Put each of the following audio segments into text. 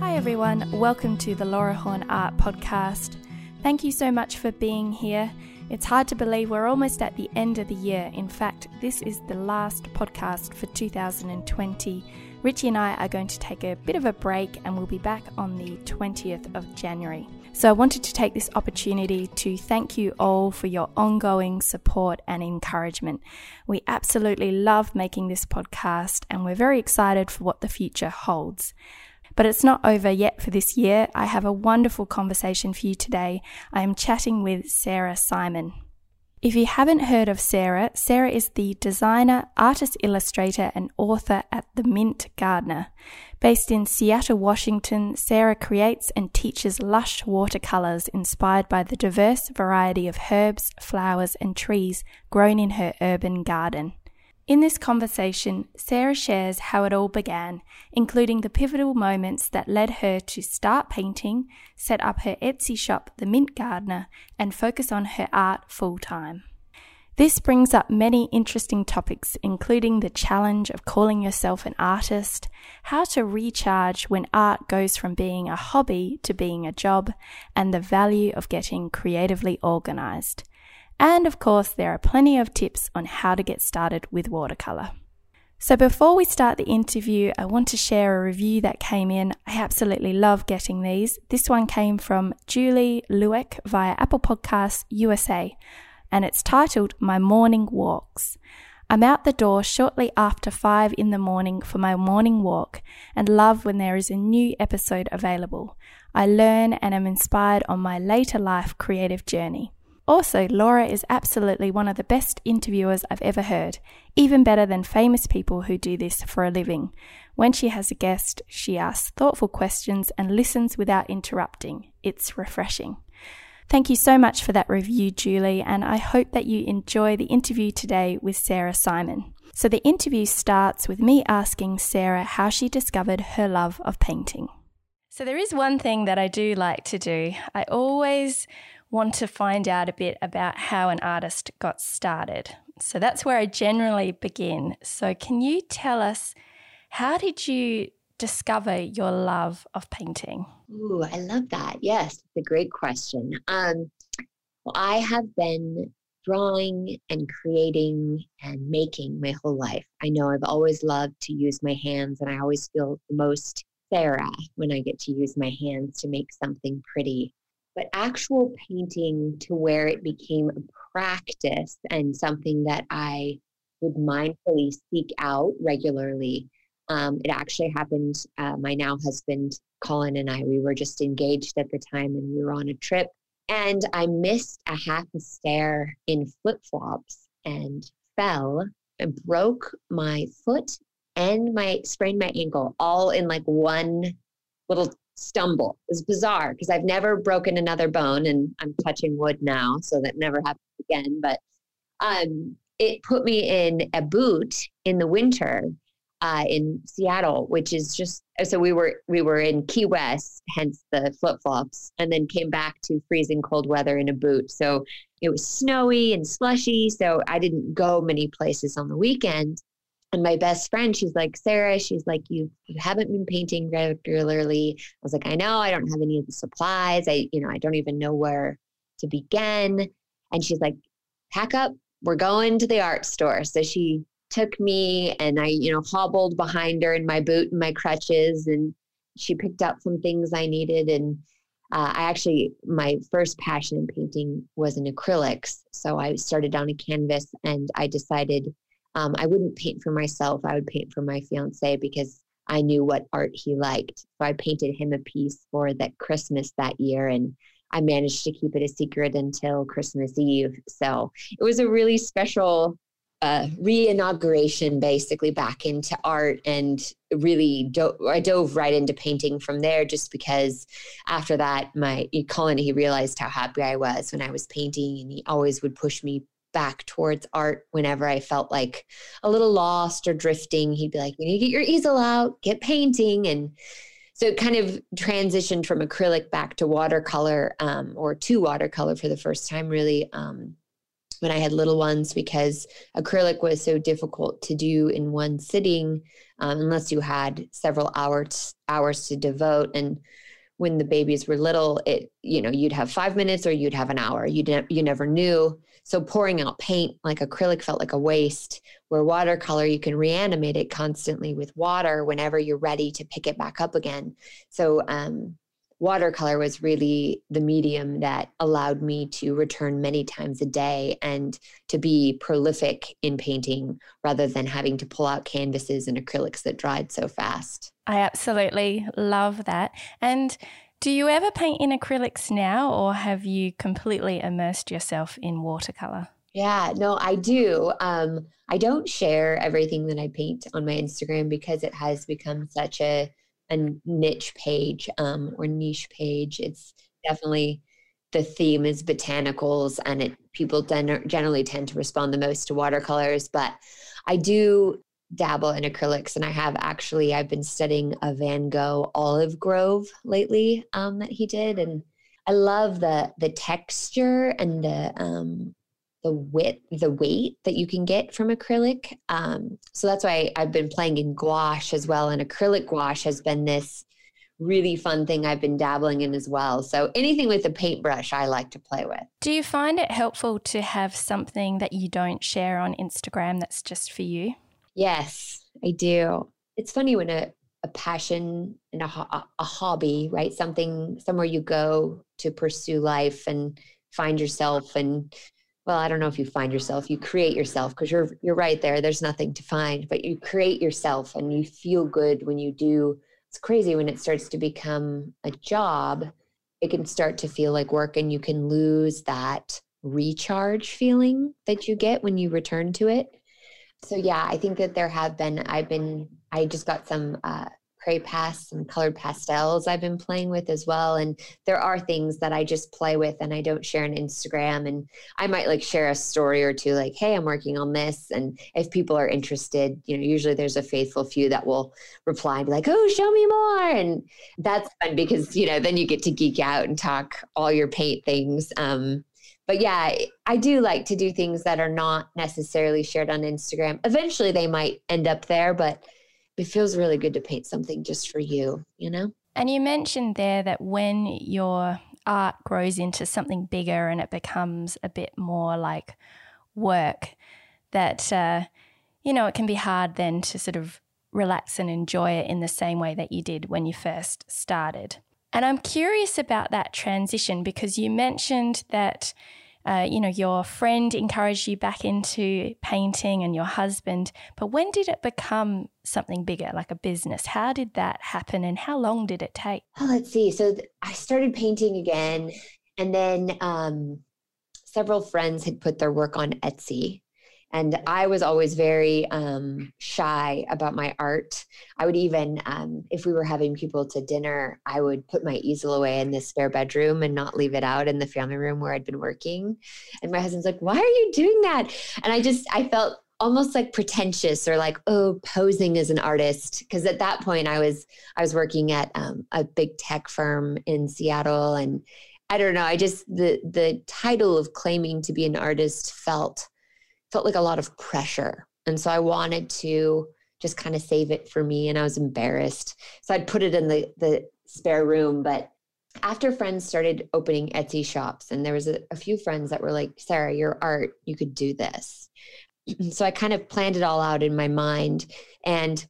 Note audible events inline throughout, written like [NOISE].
Hi, everyone. Welcome to the Laura Horn Art Podcast. Thank you so much for being here. It's hard to believe we're almost at the end of the year. In fact, this is the last podcast for 2020. Richie and I are going to take a bit of a break and we'll be back on the 20th of January. So I wanted to take this opportunity to thank you all for your ongoing support and encouragement. We absolutely love making this podcast and we're very excited for what the future holds. But it's not over yet for this year. I have a wonderful conversation for you today. I am chatting with Sarah Simon. If you haven't heard of Sarah, Sarah is the designer, artist illustrator, and author at The Mint Gardener. Based in Seattle, Washington, Sarah creates and teaches lush watercolors inspired by the diverse variety of herbs, flowers, and trees grown in her urban garden. In this conversation, Sarah shares how it all began, including the pivotal moments that led her to start painting, set up her Etsy shop, The Mint Gardener, and focus on her art full time. This brings up many interesting topics, including the challenge of calling yourself an artist, how to recharge when art goes from being a hobby to being a job, and the value of getting creatively organized. And of course, there are plenty of tips on how to get started with watercolor. So, before we start the interview, I want to share a review that came in. I absolutely love getting these. This one came from Julie Lueck via Apple Podcasts USA, and it's titled My Morning Walks. I'm out the door shortly after 5 in the morning for my morning walk and love when there is a new episode available. I learn and am inspired on my later life creative journey. Also, Laura is absolutely one of the best interviewers I've ever heard, even better than famous people who do this for a living. When she has a guest, she asks thoughtful questions and listens without interrupting. It's refreshing. Thank you so much for that review, Julie, and I hope that you enjoy the interview today with Sarah Simon. So, the interview starts with me asking Sarah how she discovered her love of painting. So, there is one thing that I do like to do. I always want to find out a bit about how an artist got started. So that's where I generally begin. So, can you tell us how did you discover your love of painting? Ooh, I love that. Yes, it's a great question. Um, well, I have been drawing and creating and making my whole life. I know I've always loved to use my hands, and I always feel the most Sarah when I get to use my hands to make something pretty but actual painting to where it became a practice and something that I would mindfully seek out regularly. Um, it actually happened. Uh, my now husband, Colin, and I, we were just engaged at the time and we were on a trip. And I missed a half a stair in flip flops and fell and broke my foot and my sprained my ankle all in like one little stumble. It was bizarre because I've never broken another bone and I'm touching wood now, so that never happens again. But um, it put me in a boot in the winter uh, in Seattle, which is just so we were we were in Key West, hence the flip flops, and then came back to freezing cold weather in a boot. So it was snowy and slushy, so I didn't go many places on the weekend and my best friend she's like sarah she's like you you haven't been painting regularly. I was like i know i don't have any of the supplies. I you know i don't even know where to begin. And she's like pack up. We're going to the art store. So she took me and i you know hobbled behind her in my boot and my crutches and she picked up some things i needed. And uh, i actually my first passion in painting was in acrylics. So i started on a canvas and i decided um, I wouldn't paint for myself. I would paint for my fiance because I knew what art he liked. So I painted him a piece for that Christmas that year, and I managed to keep it a secret until Christmas Eve. So it was a really special uh, re-inauguration, basically back into art, and really do- I dove right into painting from there. Just because after that, my Colin he realized how happy I was when I was painting, and he always would push me back towards art whenever I felt like a little lost or drifting. He'd be like, You need to get your easel out, get painting. And so it kind of transitioned from acrylic back to watercolor um, or to watercolor for the first time, really. Um, when I had little ones because acrylic was so difficult to do in one sitting um, unless you had several hours hours to devote and when the babies were little it you know you'd have 5 minutes or you'd have an hour you didn't you never knew so pouring out paint like acrylic felt like a waste where watercolor you can reanimate it constantly with water whenever you're ready to pick it back up again so um, watercolor was really the medium that allowed me to return many times a day and to be prolific in painting rather than having to pull out canvases and acrylics that dried so fast. I absolutely love that. And do you ever paint in acrylics now, or have you completely immersed yourself in watercolor? Yeah, no, I do. Um, I don't share everything that I paint on my Instagram because it has become such a a niche page um, or niche page. It's definitely the theme is botanicals, and it people den- generally tend to respond the most to watercolors. But I do dabble in acrylics, and I have actually I've been studying a Van Gogh olive grove lately um, that he did, and I love the the texture and the um, the width, the weight that you can get from acrylic. Um, so that's why I've been playing in gouache as well. And acrylic gouache has been this really fun thing I've been dabbling in as well. So anything with a paintbrush, I like to play with. Do you find it helpful to have something that you don't share on Instagram that's just for you? Yes, I do. It's funny when a, a passion and a, a hobby, right? Something, somewhere you go to pursue life and find yourself and well i don't know if you find yourself you create yourself because you're you're right there there's nothing to find but you create yourself and you feel good when you do it's crazy when it starts to become a job it can start to feel like work and you can lose that recharge feeling that you get when you return to it so yeah i think that there have been i've been i just got some uh, Cray-Pas and colored pastels I've been playing with as well. And there are things that I just play with and I don't share on Instagram. And I might like share a story or two, like, hey, I'm working on this. And if people are interested, you know, usually there's a faithful few that will reply and be like, oh, show me more. And that's fun because, you know, then you get to geek out and talk all your paint things. Um, but yeah, I do like to do things that are not necessarily shared on Instagram. Eventually they might end up there, but it feels really good to paint something just for you, you know? And you mentioned there that when your art grows into something bigger and it becomes a bit more like work, that, uh, you know, it can be hard then to sort of relax and enjoy it in the same way that you did when you first started. And I'm curious about that transition because you mentioned that uh, you know, your friend encouraged you back into painting and your husband. But when did it become something bigger, like a business? How did that happen and how long did it take? Oh, let's see. So th- I started painting again, and then um, several friends had put their work on Etsy. And I was always very um, shy about my art. I would even, um, if we were having people to dinner, I would put my easel away in the spare bedroom and not leave it out in the family room where I'd been working. And my husband's like, why are you doing that? And I just, I felt almost like pretentious or like oh posing as an artist because at that point i was i was working at um, a big tech firm in seattle and i don't know i just the the title of claiming to be an artist felt felt like a lot of pressure. And so I wanted to just kind of save it for me and I was embarrassed. So I'd put it in the the spare room, but after friends started opening Etsy shops and there was a, a few friends that were like, "Sarah, your art, you could do this." [CLEARS THROAT] so I kind of planned it all out in my mind and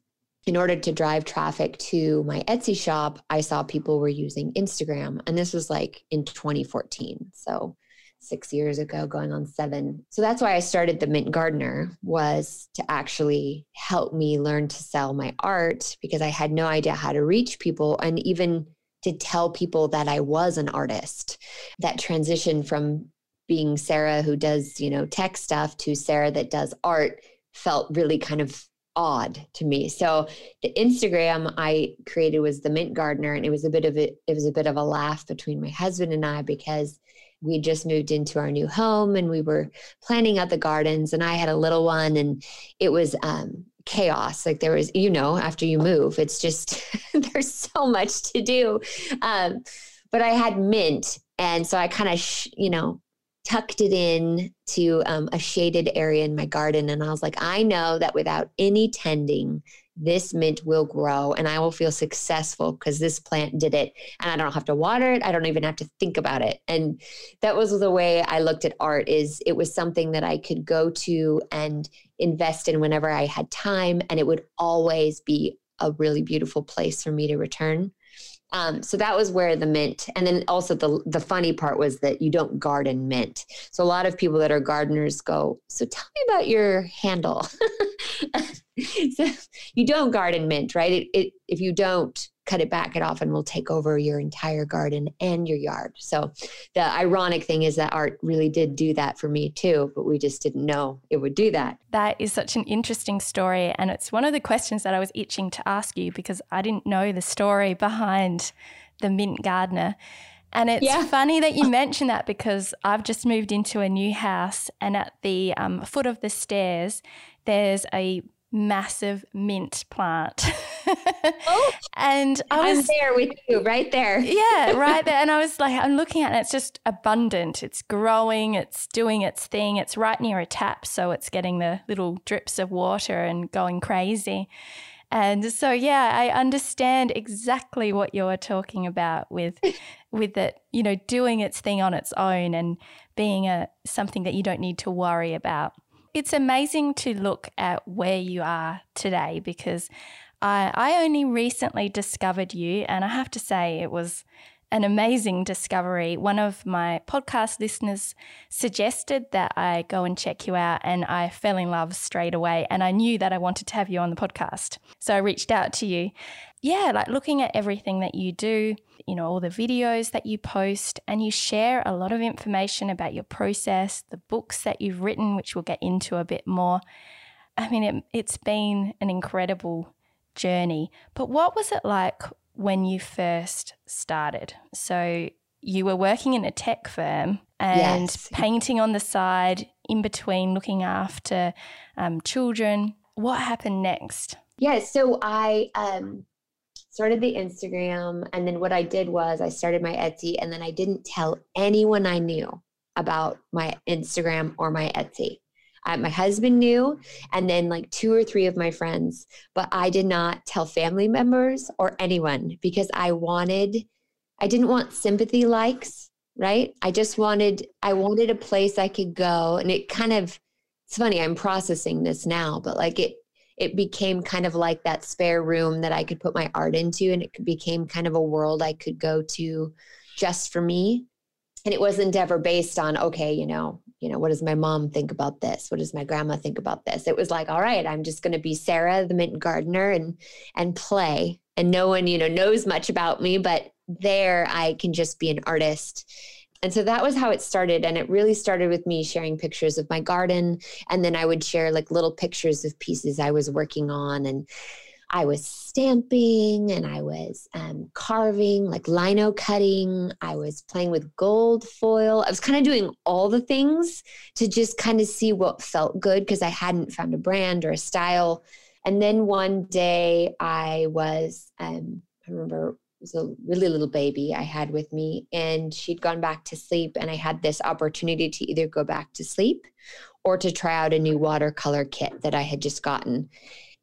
in order to drive traffic to my Etsy shop, I saw people were using Instagram and this was like in 2014. So six years ago, going on seven. So that's why I started the Mint Gardener was to actually help me learn to sell my art because I had no idea how to reach people and even to tell people that I was an artist. That transition from being Sarah who does, you know, tech stuff to Sarah that does art felt really kind of odd to me. So the Instagram I created was the Mint Gardener and it was a bit of a it was a bit of a laugh between my husband and I because we just moved into our new home and we were planning out the gardens and i had a little one and it was um, chaos like there was you know after you move it's just [LAUGHS] there's so much to do um, but i had mint and so i kind of sh- you know tucked it in to um, a shaded area in my garden. And I was like, I know that without any tending, this mint will grow and I will feel successful because this plant did it and I don't have to water it. I don't even have to think about it. And that was the way I looked at art is it was something that I could go to and invest in whenever I had time and it would always be a really beautiful place for me to return. Um, so that was where the mint, and then also the the funny part was that you don't garden mint. So a lot of people that are gardeners go, so tell me about your handle. [LAUGHS] so you don't garden mint, right? It, it if you don't cut it back, it often will take over your entire garden and your yard. So the ironic thing is that art really did do that for me too, but we just didn't know it would do that. That is such an interesting story. And it's one of the questions that I was itching to ask you because I didn't know the story behind the mint gardener. And it's yeah. funny that you [LAUGHS] mention that because I've just moved into a new house, and at the um, foot of the stairs, there's a massive mint plant. [LAUGHS] oh, and I was I'm there with you, right there. [LAUGHS] yeah, right there. And I was like, I'm looking at it, it's just abundant. It's growing, it's doing its thing. It's right near a tap, so it's getting the little drips of water and going crazy. And so yeah, I understand exactly what you're talking about with [LAUGHS] with it, you know, doing its thing on its own and being a something that you don't need to worry about. It's amazing to look at where you are today because I, I only recently discovered you, and I have to say it was an amazing discovery. One of my podcast listeners suggested that I go and check you out, and I fell in love straight away. And I knew that I wanted to have you on the podcast. So I reached out to you. Yeah, like looking at everything that you do, you know, all the videos that you post, and you share a lot of information about your process, the books that you've written, which we'll get into a bit more. I mean, it, it's been an incredible journey. But what was it like when you first started? So you were working in a tech firm and yes. painting on the side, in between looking after um, children. What happened next? Yeah, so I um, started the Instagram, and then what I did was I started my Etsy, and then I didn't tell anyone I knew about my Instagram or my Etsy. My husband knew, and then like two or three of my friends, but I did not tell family members or anyone because I wanted, I didn't want sympathy likes, right? I just wanted, I wanted a place I could go. And it kind of, it's funny, I'm processing this now, but like it, it became kind of like that spare room that I could put my art into, and it became kind of a world I could go to just for me. And it wasn't ever based on, okay, you know, you know, what does my mom think about this? What does my grandma think about this? It was like, all right, I'm just going to be Sarah, the mint gardener, and and play. And no one, you know, knows much about me, but there I can just be an artist. And so that was how it started. And it really started with me sharing pictures of my garden. And then I would share like little pictures of pieces I was working on. And I was stamping and I was um, carving, like lino cutting. I was playing with gold foil. I was kind of doing all the things to just kind of see what felt good because I hadn't found a brand or a style. And then one day I was, um, I remember was a really little baby I had with me, and she'd gone back to sleep. And I had this opportunity to either go back to sleep or to try out a new watercolor kit that I had just gotten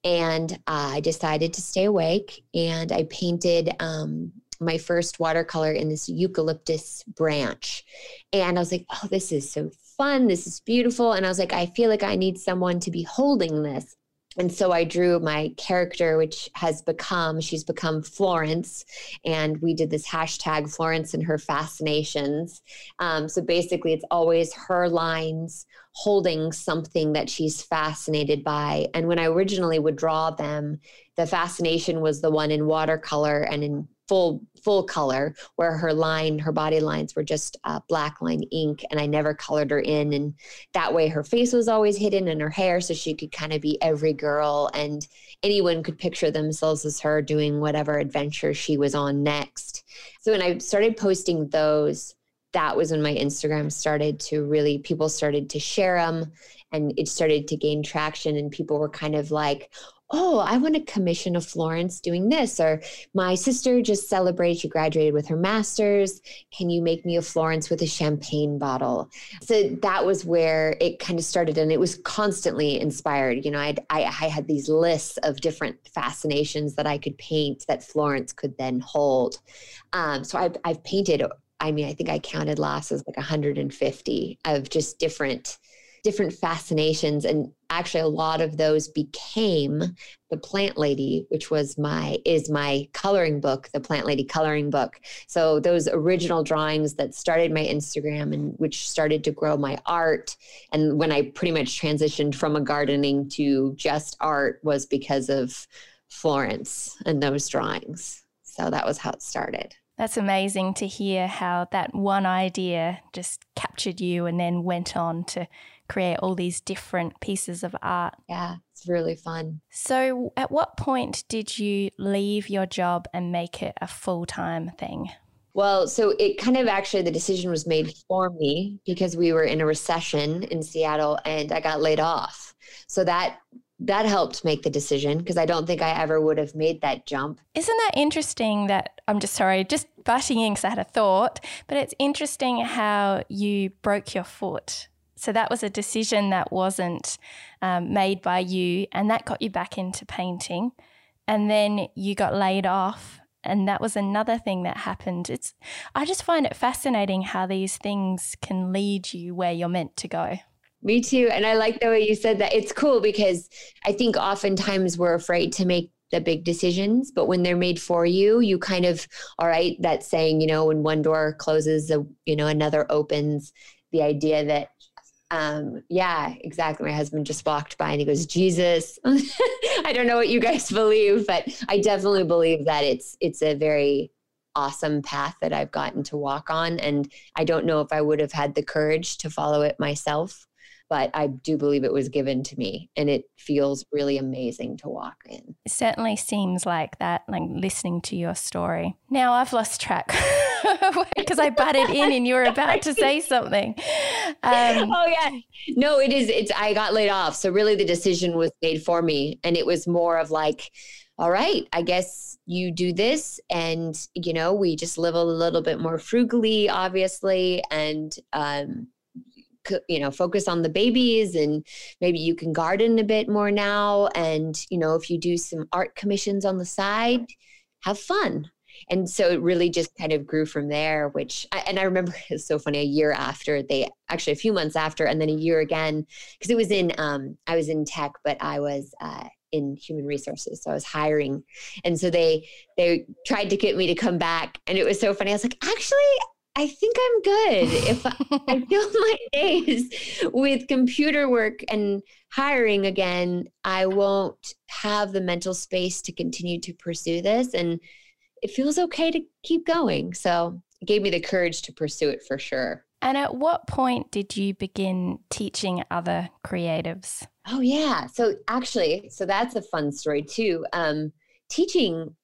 and uh, I decided to stay awake and I painted um, my first watercolor in this eucalyptus branch. And I was like, oh, this is so fun. This is beautiful. And I was like, I feel like I need someone to be holding this. And so I drew my character, which has become, she's become Florence. And we did this hashtag Florence and her fascinations. Um, so basically, it's always her lines holding something that she's fascinated by. And when I originally would draw them, the fascination was the one in watercolor and in full full color where her line her body lines were just uh, black line ink and i never colored her in and that way her face was always hidden and her hair so she could kind of be every girl and anyone could picture themselves as her doing whatever adventure she was on next. So when i started posting those that was when my instagram started to really people started to share them and it started to gain traction and people were kind of like oh, I want to commission a Florence doing this. Or my sister just celebrated, she graduated with her master's. Can you make me a Florence with a champagne bottle? So that was where it kind of started. And it was constantly inspired. You know, I'd, I, I had these lists of different fascinations that I could paint that Florence could then hold. Um, so I've, I've painted, I mean, I think I counted last as like 150 of just different different fascinations and actually a lot of those became the plant lady which was my is my coloring book the plant lady coloring book. So those original drawings that started my instagram and which started to grow my art and when i pretty much transitioned from a gardening to just art was because of florence and those drawings. So that was how it started. That's amazing to hear how that one idea just captured you and then went on to create all these different pieces of art. Yeah, it's really fun. So, at what point did you leave your job and make it a full time thing? Well, so it kind of actually the decision was made for me because we were in a recession in Seattle and I got laid off. So that that helped make the decision because I don't think I ever would have made that jump. Isn't that interesting that I'm just sorry, just butting in because I had a thought, but it's interesting how you broke your foot so that was a decision that wasn't um, made by you, and that got you back into painting. And then you got laid off, and that was another thing that happened. It's I just find it fascinating how these things can lead you where you're meant to go. Me too. And I like the way you said that. It's cool because I think oftentimes we're afraid to make the big decisions, but when they're made for you, you kind of, all right, that saying, you know, when one door closes, you know, another opens. The idea that um, yeah, exactly. My husband just walked by and he goes, Jesus. [LAUGHS] I don't know what you guys [LAUGHS] believe, but I definitely believe that it's it's a very awesome path that I've gotten to walk on. And I don't know if I would have had the courage to follow it myself but I do believe it was given to me and it feels really amazing to walk in. It certainly seems like that, like listening to your story. Now I've lost track [LAUGHS] because I butted in and you were about to say something. Um, [LAUGHS] oh, yeah. No, it is. It's, I got laid off. So really the decision was made for me. And it was more of like, all right, I guess you do this. And, you know, we just live a little bit more frugally, obviously. And, um, you know focus on the babies and maybe you can garden a bit more now. And you know if you do some art commissions on the side have fun. And so it really just kind of grew from there which and i remember [LAUGHS] it's so funny a year after they actually a few months after and then a year again because it was in um, i was in tech but i was uh, in human resources. So i was hiring. And so they they tried to get me to come back and it was so funny. I was like actually I think I'm good. If I [LAUGHS] fill my days with computer work and hiring again, I won't have the mental space to continue to pursue this. And it feels okay to keep going. So it gave me the courage to pursue it for sure. And at what point did you begin teaching other creatives? Oh, yeah. So actually, so that's a fun story too. Um, teaching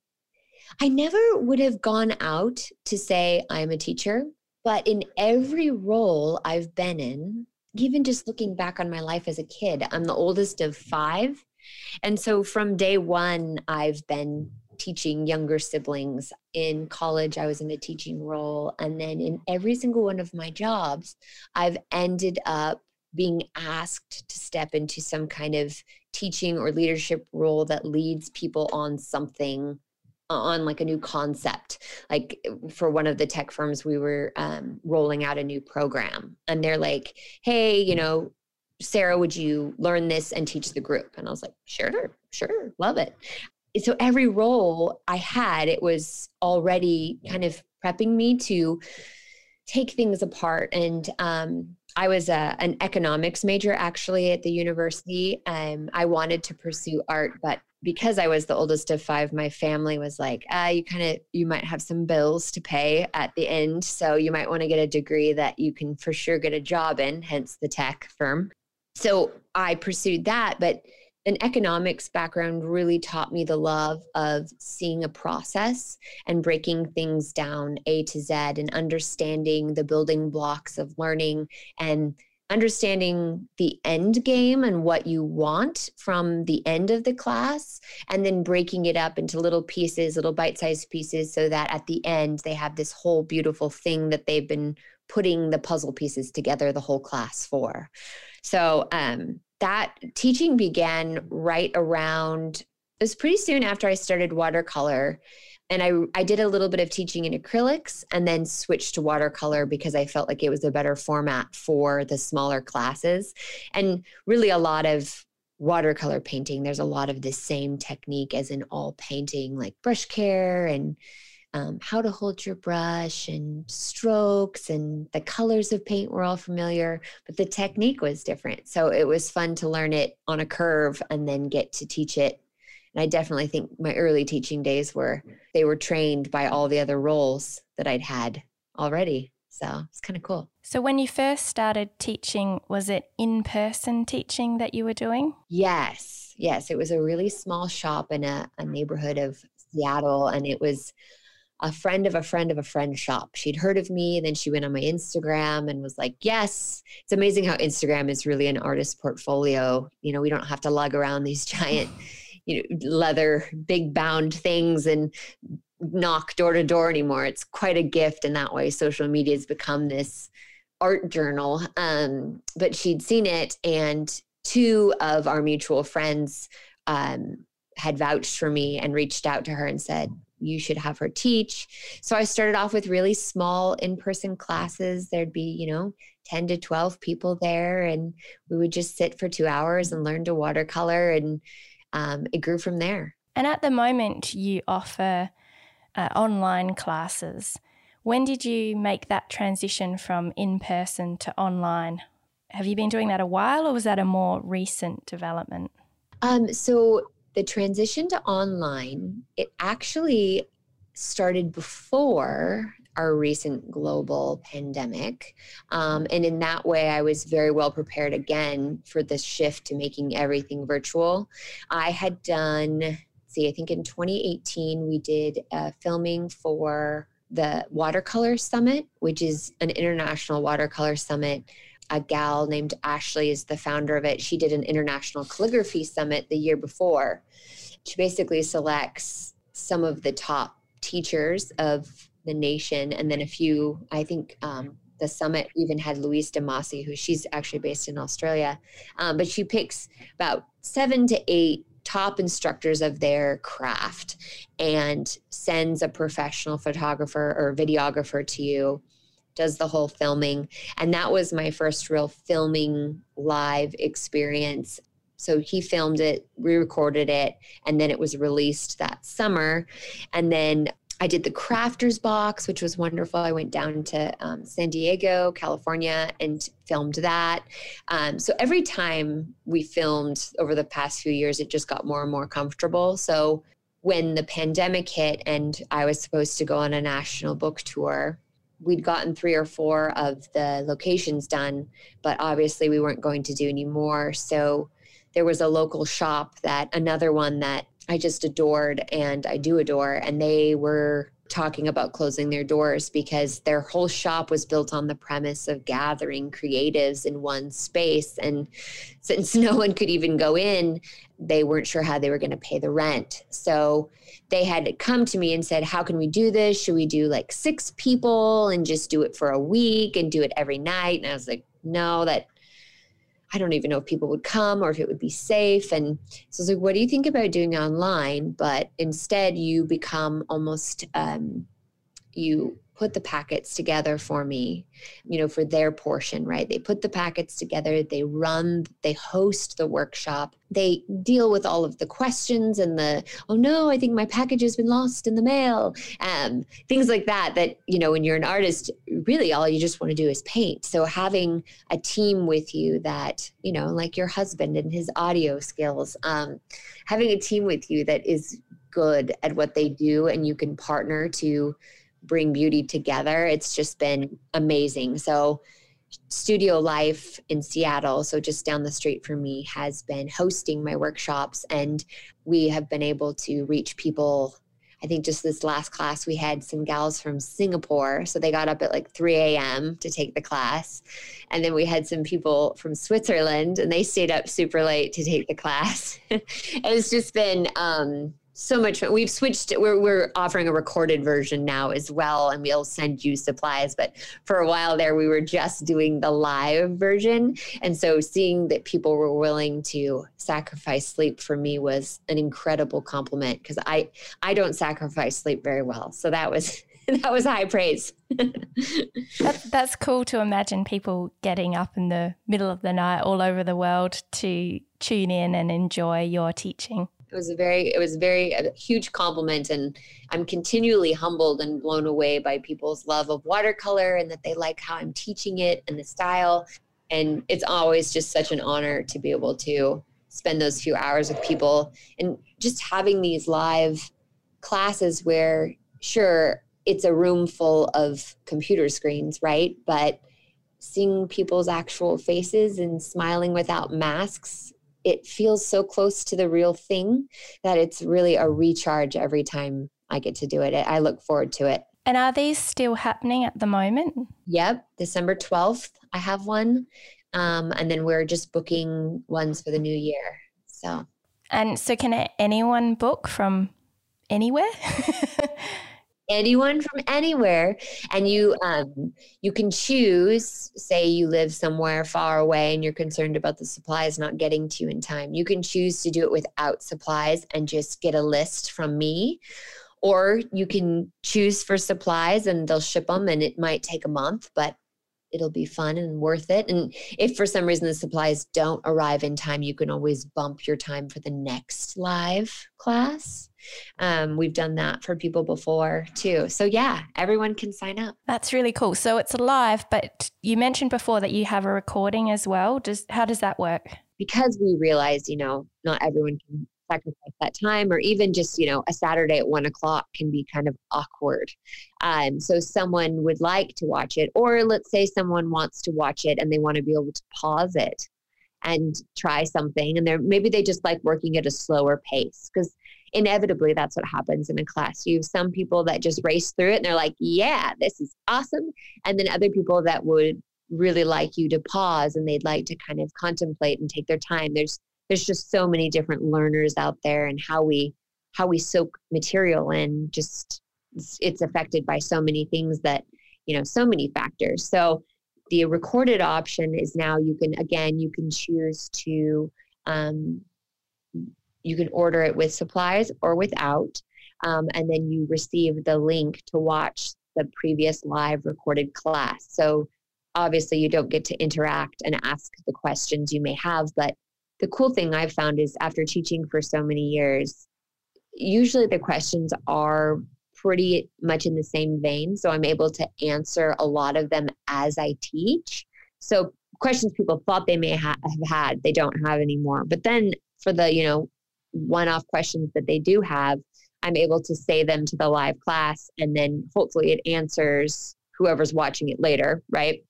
I never would have gone out to say I'm a teacher, but in every role I've been in, even just looking back on my life as a kid, I'm the oldest of five. And so from day one, I've been teaching younger siblings. In college, I was in a teaching role. And then in every single one of my jobs, I've ended up being asked to step into some kind of teaching or leadership role that leads people on something on like a new concept. Like for one of the tech firms we were um, rolling out a new program and they're like hey you know sarah would you learn this and teach the group? And i was like sure sure love it. So every role i had it was already kind of prepping me to take things apart and um, I was a, an economics major actually at the university. Um, I wanted to pursue art, but because I was the oldest of five, my family was like, ah, you kind of, you might have some bills to pay at the end. So you might want to get a degree that you can for sure get a job in, hence the tech firm. So I pursued that. But an economics background really taught me the love of seeing a process and breaking things down A to Z and understanding the building blocks of learning and understanding the end game and what you want from the end of the class, and then breaking it up into little pieces, little bite sized pieces, so that at the end they have this whole beautiful thing that they've been putting the puzzle pieces together the whole class for. So, um, that teaching began right around, it was pretty soon after I started watercolor. And I I did a little bit of teaching in acrylics and then switched to watercolor because I felt like it was a better format for the smaller classes. And really a lot of watercolor painting there's a lot of the same technique as in all painting like brush care and um, how to hold your brush and strokes and the colors of paint were all familiar, but the technique was different. So it was fun to learn it on a curve and then get to teach it and I definitely think my early teaching days were they were trained by all the other roles that I'd had already. So it's kind of cool. So when you first started teaching, was it in person teaching that you were doing? Yes. Yes. It was a really small shop in a, a neighborhood of Seattle. And it was a friend of a friend of a friend shop. She'd heard of me, and then she went on my Instagram and was like, Yes. It's amazing how Instagram is really an artist portfolio. You know, we don't have to lug around these [LAUGHS] giant you know leather big bound things and knock door to door anymore it's quite a gift in that way social media has become this art journal um, but she'd seen it and two of our mutual friends um, had vouched for me and reached out to her and said you should have her teach so i started off with really small in-person classes there'd be you know 10 to 12 people there and we would just sit for two hours and learn to watercolor and um, it grew from there. And at the moment, you offer uh, online classes. When did you make that transition from in person to online? Have you been doing that a while or was that a more recent development? Um, so the transition to online, it actually started before our recent global pandemic. Um, and in that way, I was very well prepared again for this shift to making everything virtual. I had done, see, I think in 2018, we did filming for the Watercolor Summit, which is an international watercolor summit. A gal named Ashley is the founder of it. She did an international calligraphy summit the year before. She basically selects some of the top teachers of the nation, and then a few. I think um, the summit even had Louise De Masi, who she's actually based in Australia, um, but she picks about seven to eight top instructors of their craft and sends a professional photographer or videographer to you does the whole filming and that was my first real filming live experience so he filmed it re-recorded it and then it was released that summer and then I did the crafters box, which was wonderful. I went down to um, San Diego, California, and filmed that. Um, so every time we filmed over the past few years, it just got more and more comfortable. So when the pandemic hit and I was supposed to go on a national book tour, we'd gotten three or four of the locations done, but obviously we weren't going to do any more. So there was a local shop that another one that I just adored and I do adore. And they were talking about closing their doors because their whole shop was built on the premise of gathering creatives in one space. And since [LAUGHS] no one could even go in, they weren't sure how they were going to pay the rent. So they had come to me and said, How can we do this? Should we do like six people and just do it for a week and do it every night? And I was like, No, that I don't even know if people would come or if it would be safe. And so I was like, what do you think about doing online? But instead, you become almost, um, you put the packets together for me, you know, for their portion, right? They put the packets together, they run, they host the workshop, they deal with all of the questions and the, oh no, I think my package has been lost in the mail, um, things like that. That, you know, when you're an artist, really all you just want to do is paint. So having a team with you that, you know, like your husband and his audio skills, um, having a team with you that is good at what they do and you can partner to bring beauty together. It's just been amazing. So, Studio Life in Seattle, so just down the street from me, has been hosting my workshops, and we have been able to reach people. I think just this last class, we had some gals from Singapore. So they got up at like 3 a.m. to take the class. And then we had some people from Switzerland and they stayed up super late to take the class. [LAUGHS] it's just been, um, so much fun. We've switched. We're we're offering a recorded version now as well, and we'll send you supplies. But for a while there, we were just doing the live version, and so seeing that people were willing to sacrifice sleep for me was an incredible compliment because I I don't sacrifice sleep very well. So that was [LAUGHS] that was high praise. [LAUGHS] that's, that's cool to imagine people getting up in the middle of the night all over the world to tune in and enjoy your teaching it was a very it was very a huge compliment and i'm continually humbled and blown away by people's love of watercolor and that they like how i'm teaching it and the style. And it's always just such an honor to be able to spend those few hours with people and just having these live classes where sure it's a room full of computer screens right? But seeing people's actual faces and smiling without masks it feels so close to the real thing that it's really a recharge every time I get to do it. I look forward to it. And are these still happening at the moment? Yep, December 12th, I have one. Um, and then we're just booking ones for the new year. So, and so can anyone book from anywhere? [LAUGHS] anyone from anywhere and you um, you can choose say you live somewhere far away and you're concerned about the supplies not getting to you in time you can choose to do it without supplies and just get a list from me. Or you can choose for supplies and they'll ship them and it might take a month but it'll be fun and worth it. And if for some reason the supplies don't arrive in time, you can always bump your time for the next live class. Um, we've done that for people before too. So yeah, everyone can sign up. That's really cool. So it's live, but you mentioned before that you have a recording as well. Does how does that work? Because we realized, you know, not everyone can sacrifice that time or even just you know a saturday at one o'clock can be kind of awkward. Um, so someone would like to watch it or let's say someone wants to watch it and they want to be able to pause it and try something and they're maybe they just like working at a slower pace because inevitably that's what happens in a class. You have some people that just race through it and they're like yeah this is awesome and then other people that would really like you to pause and they'd like to kind of contemplate and take their time. There's there's just so many different learners out there and how we how we soak material in just it's, affected by so many things that you know so many factors. So the recorded option is now you can again you can choose to um, you can order it with supplies or without um, and then you receive the link to watch the previous live recorded class. So obviously you don't get to interact and ask the questions you may have but the cool thing I've found is after teaching for so many years, usually the questions are pretty much in the same vein. So I'm able to answer a lot of them as I teach. So questions people thought they may ha- have had, they don't have anymore. But then for the, you know, one off questions that they do have, I'm able to say them to the live class and then hopefully it answers whoever's watching it later, right?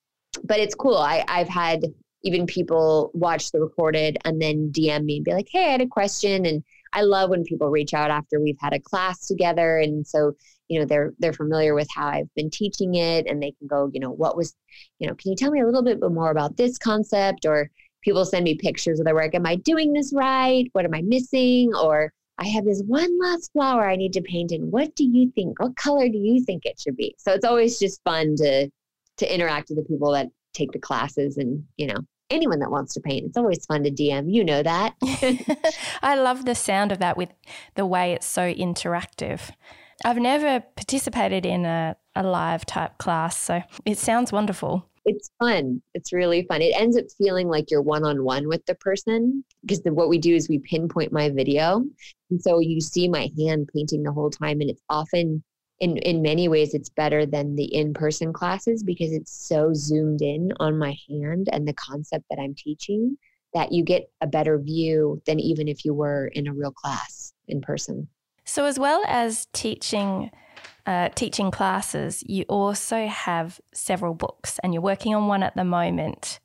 But it's cool. I, I've had even people watch the recorded and then DM me and be like, hey, I had a question. And I love when people reach out after we've had a class together. And so, you know, they're they're familiar with how I've been teaching it and they can go, you know, what was, you know, can you tell me a little bit more about this concept? Or people send me pictures of their work. Am I doing this right? What am I missing? Or I have this one last flower I need to paint in. What do you think? What color do you think it should be? So it's always just fun to to interact with the people that take the classes and you know anyone that wants to paint it's always fun to dm you know that [LAUGHS] [LAUGHS] i love the sound of that with the way it's so interactive i've never participated in a, a live type class so it sounds wonderful it's fun. It's really fun. It ends up feeling like you're one on one with the person because the, what we do is we pinpoint my video. And so you see my hand painting the whole time. And it's often in in many ways it's better than the in-person classes because it's so zoomed in on my hand and the concept that I'm teaching that you get a better view than even if you were in a real class in person. So as well as teaching uh, teaching classes, you also have several books and you're working on one at the moment.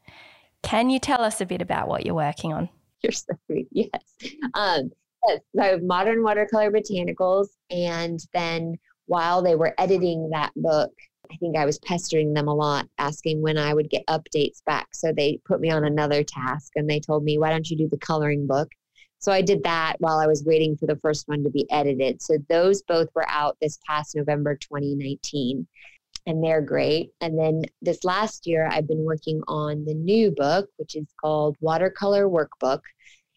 Can you tell us a bit about what you're working on? [LAUGHS] You're so sweet. Yes. Um, Yes, so I have Modern Watercolor Botanicals. And then while they were editing that book, I think I was pestering them a lot, asking when I would get updates back. So they put me on another task and they told me, why don't you do the coloring book? So I did that while I was waiting for the first one to be edited. So those both were out this past November 2019 and they're great. And then this last year, I've been working on the new book, which is called Watercolor Workbook.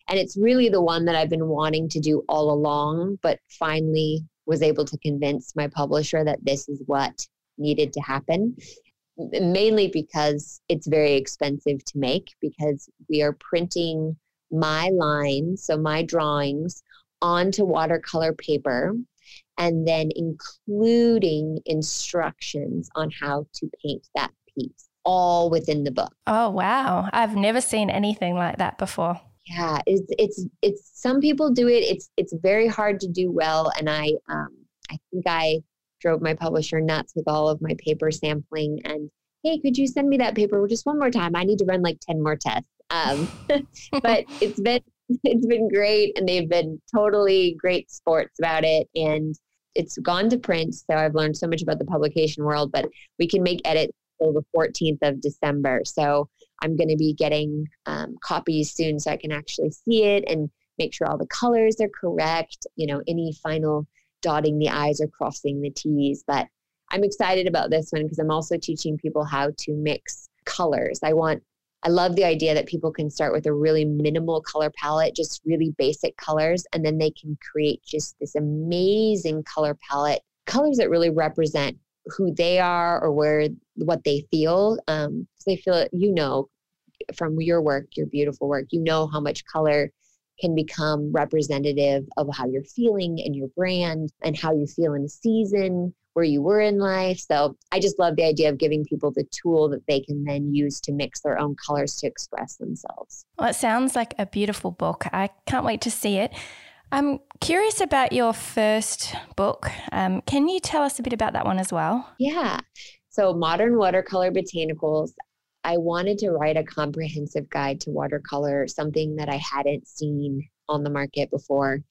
And it's really the one that I've been wanting to do all along, but finally was able to convince my publisher that this is what needed to happen. Mainly because it's very expensive to make, because we are printing my lines, so my drawings, onto watercolor paper and then including instructions on how to paint that piece all within the book. Oh wow, I've never seen anything like that before. Yeah, it's it's it's some people do it. It's it's very hard to do well and I um I think I drove my publisher nuts with all of my paper sampling and hey, could you send me that paper just one more time? I need to run like 10 more tests. Um, [LAUGHS] but [LAUGHS] it's been [LAUGHS] it's been great and they've been totally great sports about it and it's gone to print, so I've learned so much about the publication world. But we can make edits the 14th of December. So I'm going to be getting um, copies soon, so I can actually see it and make sure all the colors are correct. You know, any final dotting the i's or crossing the t's. But I'm excited about this one because I'm also teaching people how to mix colors. I want I love the idea that people can start with a really minimal color palette, just really basic colors, and then they can create just this amazing color palette, colors that really represent who they are or where what they feel. Um, they feel you know from your work, your beautiful work, you know how much color can become representative of how you're feeling and your brand and how you feel in a season where you were in life. So I just love the idea of giving people the tool that they can then use to mix their own colors to express themselves. Well, it sounds like a beautiful book. I can't wait to see it. I'm curious about your first book. Um, can you tell us a bit about that one as well? Yeah. So, Modern Watercolor Botanicals, I wanted to write a comprehensive guide to watercolor, something that I hadn't seen on the market before.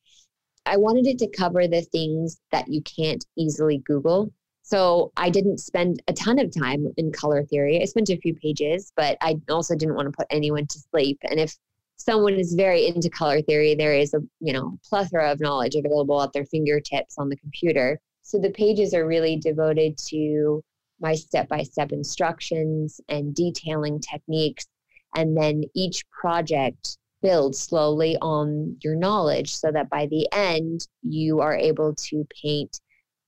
I wanted it to cover the things that you can't easily Google. So I didn't spend a ton of time in color theory. I spent a few pages, but I also didn't want to put anyone to sleep. And if someone is very into color theory, there is a you know plethora of knowledge available at their fingertips on the computer. So the pages are really devoted to my step-by-step instructions and detailing techniques. And then each project builds slowly on your knowledge so that by the end you are able to paint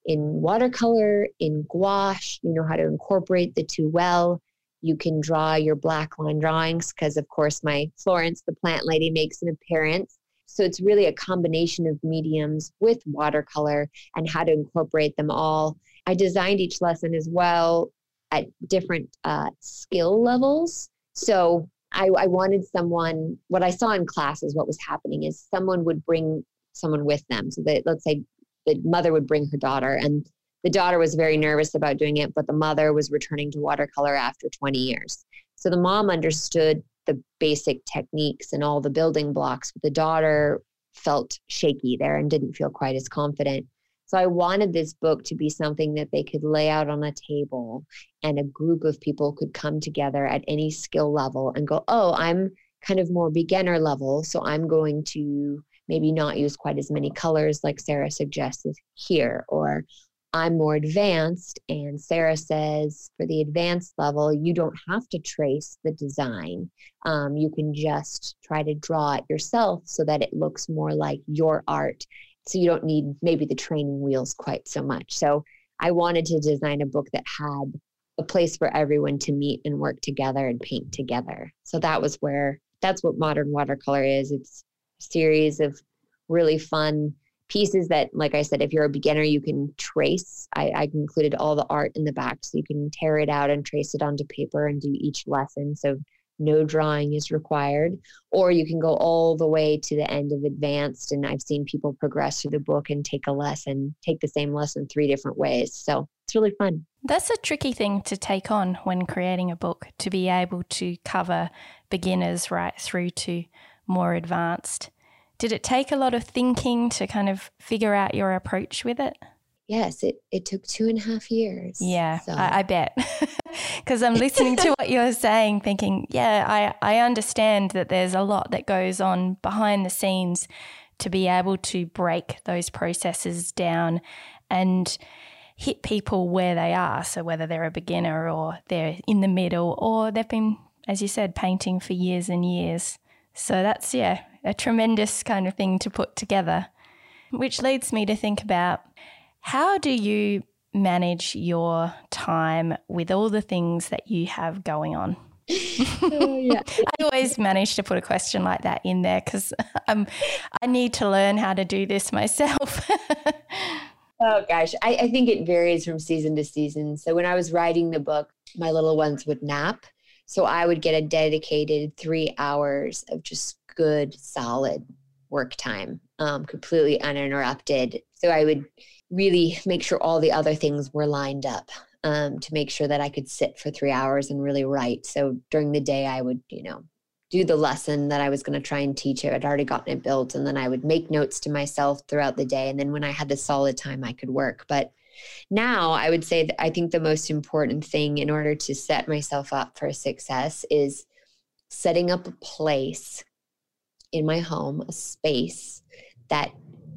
in watercolor, in gouache, you know how to incorporate the two well. You can draw your black line drawings because, of course, my Florence, the plant lady, makes an appearance. So it's really a combination of mediums with watercolor and how to incorporate them all. I designed each lesson as well at different uh, skill levels. So I, I wanted someone, what I saw in classes, what was happening is someone would bring someone with them. So that, let's say the mother would bring her daughter, and the daughter was very nervous about doing it, but the mother was returning to watercolor after 20 years. So the mom understood the basic techniques and all the building blocks, the daughter felt shaky there and didn't feel quite as confident. So I wanted this book to be something that they could lay out on a table and a group of people could come together at any skill level and go, oh, I'm kind of more beginner level. So I'm going to maybe not use quite as many colors like Sarah suggested here. Or I'm more advanced. And Sarah says for the advanced level, you don't have to trace the design. Um, you can just try to draw it yourself so that it looks more like your art so you don't need maybe the training wheels quite so much. So I wanted to design a book that had a place for everyone to meet and work together and paint together. So that was where that's what modern watercolor is. It's a series of really fun pieces that, like I said, if you're a beginner, you can trace. I, I included all the art in the back so you can tear it out and trace it onto paper and do each lesson. So no drawing is required, or you can go all the way to the end of advanced. And I've seen people progress through the book and take a lesson, take the same lesson three different ways. So it's really fun. That's a tricky thing to take on when creating a book to be able to cover beginners right through to more advanced. Did it take a lot of thinking to kind of figure out your approach with it? Yes, it, it took two and a half years. Yeah, so. I, I bet. [LAUGHS] Because I'm listening to [LAUGHS] what you're saying, thinking, yeah, I, I understand that there's a lot that goes on behind the scenes to be able to break those processes down and hit people where they are. So whether they're a beginner or they're in the middle or they've been, as you said, painting for years and years. So that's, yeah, a tremendous kind of thing to put together. Which leads me to think about how do you manage your time with all the things that you have going on? [LAUGHS] oh, yeah. [LAUGHS] I always manage to put a question like that in there because um, I need to learn how to do this myself. [LAUGHS] oh gosh, I, I think it varies from season to season. So when I was writing the book, my little ones would nap. So I would get a dedicated three hours of just good, solid work time, um, completely uninterrupted. So I would really make sure all the other things were lined up um, to make sure that I could sit for three hours and really write. So during the day, I would, you know, do the lesson that I was going to try and teach it. I'd already gotten it built. And then I would make notes to myself throughout the day. And then when I had the solid time, I could work. But now I would say that I think the most important thing in order to set myself up for success is setting up a place in my home, a space that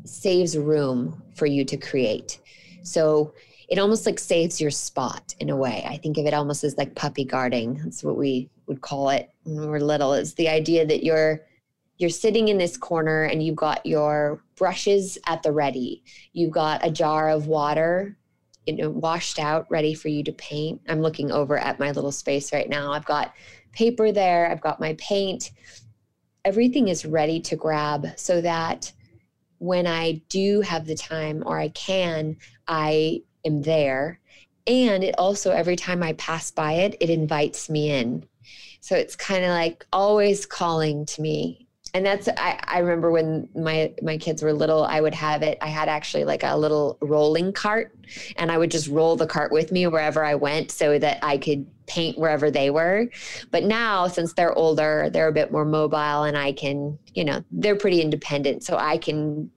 saves room for you to create. So it almost like saves your spot in a way. I think of it almost as like puppy guarding. That's what we would call it when we were little. Is the idea that you're you're sitting in this corner and you've got your brushes at the ready. You've got a jar of water you know, washed out, ready for you to paint. I'm looking over at my little space right now. I've got paper there, I've got my paint. Everything is ready to grab so that when I do have the time or I can, I am there. And it also, every time I pass by it, it invites me in. So it's kind of like always calling to me. And that's I, I remember when my my kids were little, I would have it. I had actually like a little rolling cart, and I would just roll the cart with me wherever I went, so that I could paint wherever they were. But now, since they're older, they're a bit more mobile, and I can, you know, they're pretty independent, so I can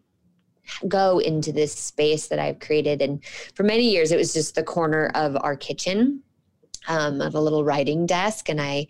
go into this space that I've created. And for many years, it was just the corner of our kitchen um, of a little writing desk. And I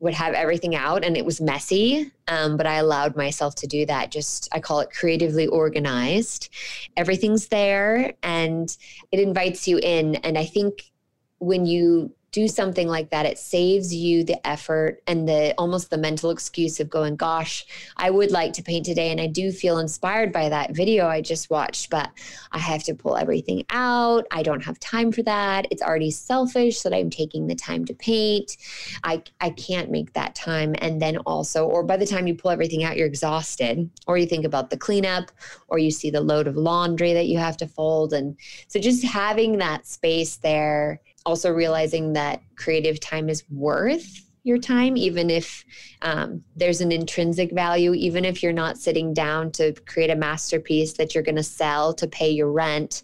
would have everything out and it was messy um, but i allowed myself to do that. Just i call it creatively organized. Everything's there and it invites you in. And i think when you do something like that, it saves you the effort and the almost the mental excuse of going, gosh, I would like to paint today. And I do feel inspired by that video I just watched, but I have to pull everything out. I don't have time for that. It's already selfish that I'm taking the time to paint. I, I can't make that time. And then also, or by the time you pull everything out, you're exhausted, or you think about the cleanup, or you see the load of laundry that you have to fold. And so just having that space there also realizing that creative time is worth your time, even if um, there's an intrinsic value, even if you're not sitting down to create a masterpiece that you're going to sell to pay your rent.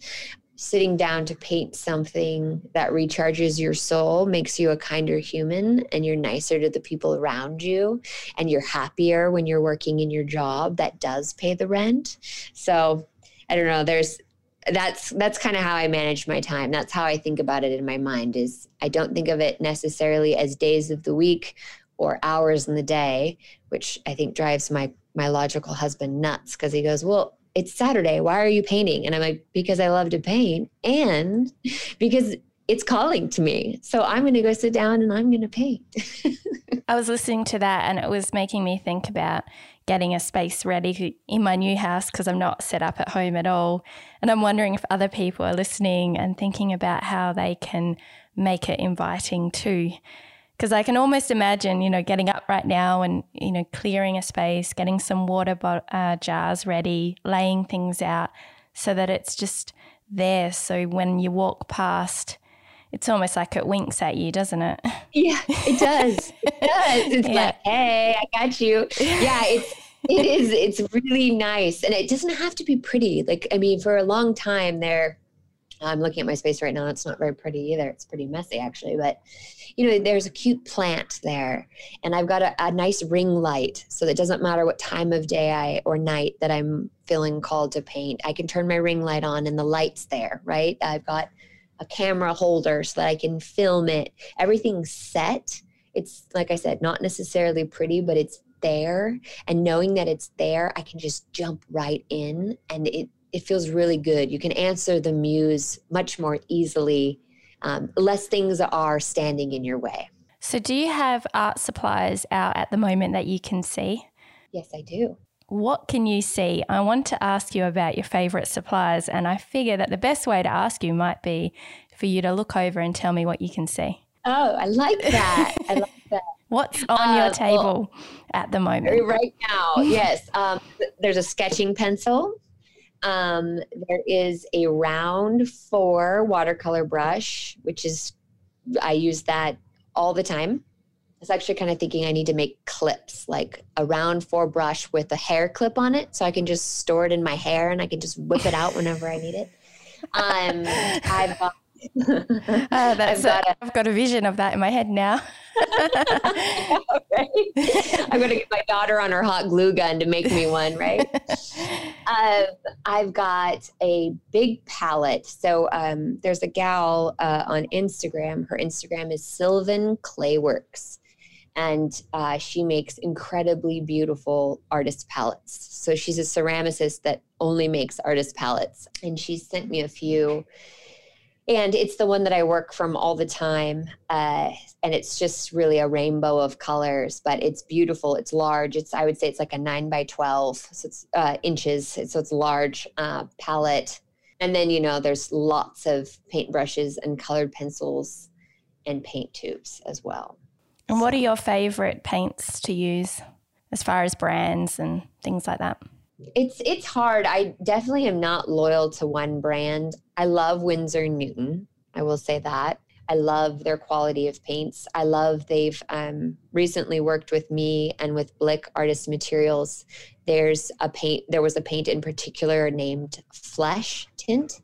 Sitting down to paint something that recharges your soul makes you a kinder human and you're nicer to the people around you and you're happier when you're working in your job that does pay the rent. So I don't know, there's that's that's kind of how I manage my time. That's how I think about it in my mind is I don't think of it necessarily as days of the week or hours in the day, which I think drives my my logical husband nuts because he goes, "Well, it's Saturday. Why are you painting?" And I'm like, "Because I love to paint and [LAUGHS] because it's calling to me. So I'm going to go sit down and I'm going to paint." [LAUGHS] I was listening to that and it was making me think about getting a space ready in my new house because I'm not set up at home at all. And I'm wondering if other people are listening and thinking about how they can make it inviting too. Because I can almost imagine, you know, getting up right now and, you know, clearing a space, getting some water bo- uh, jars ready, laying things out so that it's just there. So when you walk past, it's almost like it winks at you, doesn't it? [LAUGHS] Yeah, it does. It [LAUGHS] does. It's yeah. like, hey, I got you. Yeah, it's it [LAUGHS] is. It's really nice. And it doesn't have to be pretty. Like, I mean, for a long time there, I'm looking at my space right now. It's not very pretty either. It's pretty messy actually, but you know, there's a cute plant there, and I've got a, a nice ring light, so it doesn't matter what time of day I or night that I'm feeling called to paint. I can turn my ring light on, and the light's there. Right? I've got a camera holder so that I can film it. Everything's set. It's like I said, not necessarily pretty, but it's there. And knowing that it's there, I can just jump right in, and it it feels really good. You can answer the muse much more easily, um, less things are standing in your way. So, do you have art supplies out at the moment that you can see? Yes, I do. What can you see? I want to ask you about your favorite supplies, and I figure that the best way to ask you might be for you to look over and tell me what you can see. Oh, I like that. I like [LAUGHS] that. What's on uh, your table well, at the moment? Right now, [LAUGHS] yes. Um, there's a sketching pencil um, there is a round four watercolor brush, which is, I use that all the time. Was actually kind of thinking I need to make clips, like a round four brush with a hair clip on it, so I can just store it in my hair and I can just whip it out whenever I need it. Um, I've got uh, [LAUGHS] that's I've got, a, I've got a vision of that in my head now. [LAUGHS] right? I'm going to get my daughter on her hot glue gun to make me one, right? [LAUGHS] um, I've got a big palette. So um, there's a gal uh, on Instagram. Her Instagram is Sylvan Clayworks. And uh, she makes incredibly beautiful artist palettes. So she's a ceramicist that only makes artist palettes. And she sent me a few and it's the one that I work from all the time. Uh, and it's just really a rainbow of colors, but it's beautiful. It's large. It's I would say it's like a nine by twelve, so it's uh, inches. So it's large uh, palette. And then you know there's lots of paintbrushes and colored pencils and paint tubes as well. And what are your favorite paints to use, as far as brands and things like that? It's it's hard. I definitely am not loyal to one brand. I love Winsor Newton. I will say that. I love their quality of paints. I love they've um, recently worked with me and with Blick Artist Materials. There's a paint. There was a paint in particular named Flesh Tint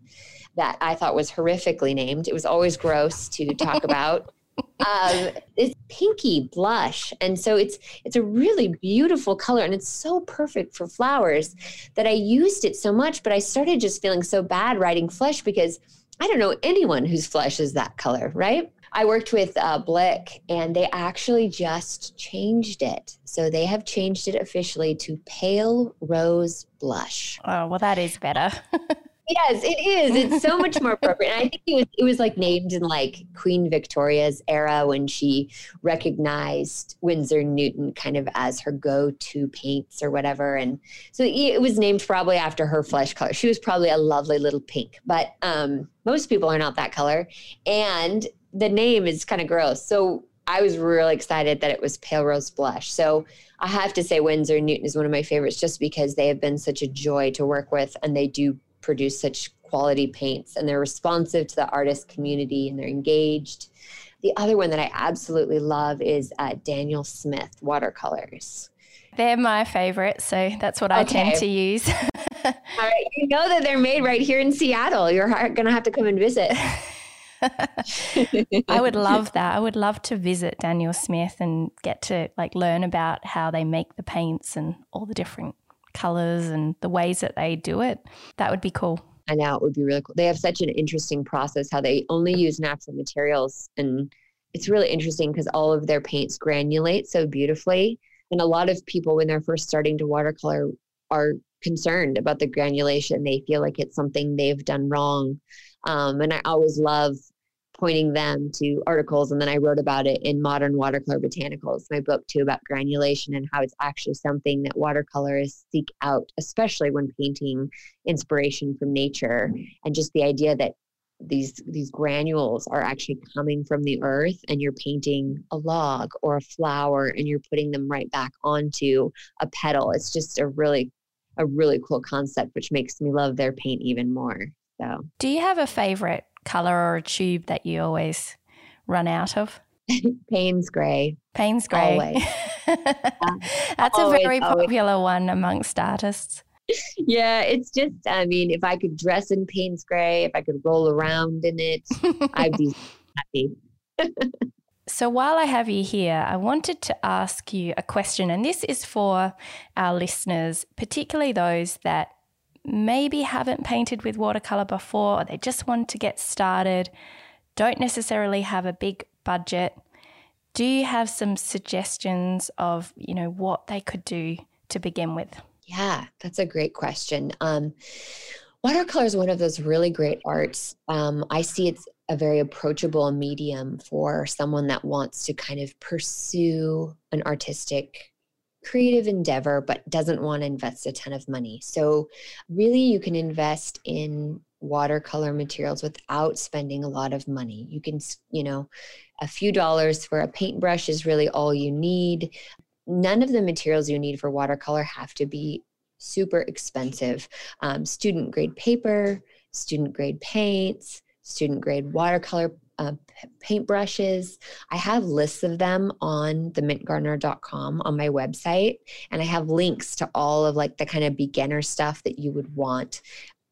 that I thought was horrifically named. It was always gross to talk about um, it's pinky blush, and so it's it's a really beautiful color, and it's so perfect for flowers that I used it so much. But I started just feeling so bad writing flesh because I don't know anyone whose flesh is that color, right? I worked with uh, Blick, and they actually just changed it. So they have changed it officially to pale rose blush. Oh well, that is better. [LAUGHS] yes, it is. It's so much more appropriate. And I think it was it was like named in like Queen Victoria's era when she recognized Winsor Newton kind of as her go-to paints or whatever. And so it was named probably after her flesh color. She was probably a lovely little pink, but um, most people are not that color. And the name is kind of gross. So I was really excited that it was pale rose blush. So I have to say Winsor Newton is one of my favorites just because they have been such a joy to work with and they do produce such quality paints and they're responsive to the artist community and they're engaged. The other one that I absolutely love is uh, Daniel Smith watercolors. They're my favorite, so that's what I tend to use. [LAUGHS] All right, you know that they're made right here in Seattle. You're going to have to come and visit. [LAUGHS] I would love that. I would love to visit Daniel Smith and get to like learn about how they make the paints and all the different colors and the ways that they do it. That would be cool. I know it would be really cool. They have such an interesting process how they only use natural materials. And it's really interesting because all of their paints granulate so beautifully. And a lot of people, when they're first starting to watercolor, are concerned about the granulation. They feel like it's something they've done wrong. Um, and I always love pointing them to articles. And then I wrote about it in Modern Watercolor Botanicals, my book too, about granulation and how it's actually something that watercolorists seek out, especially when painting inspiration from nature. And just the idea that these these granules are actually coming from the earth and you're painting a log or a flower and you're putting them right back onto a petal it's just a really a really cool concept which makes me love their paint even more so do you have a favorite color or a tube that you always run out of? [LAUGHS] Payne's Gray. Payne's Gray. [LAUGHS] That's always, a very popular always. one amongst artists. yeah, it's just, I mean, if I could dress in Payne's Gray, if I could roll around in it, I'd be [LAUGHS] happy. so while I have you here, I wanted to ask you a question, and this is for our listeners, particularly those that maybe haven't painted with watercolor before, or they just want to get started, don't necessarily have a big budget. Do you have some suggestions of, you know, what they could do to begin with? Yeah, that's a great question. Um, watercolor is one of those really great arts. Um, I see it's a very approachable medium for someone that wants to kind of pursue an artistic creative endeavor but doesn't want to invest a ton of money. So really you can invest in watercolor materials without spending a lot of money. You can, you know, a few dollars for a paintbrush is really all you need none of the materials you need for watercolor have to be super expensive. Um, student grade paper, student grade paints, student grade watercolor uh, paintbrushes. I have lists of them on the mintgardener.com on my website, and I have links to all of like the kind of beginner stuff that you would want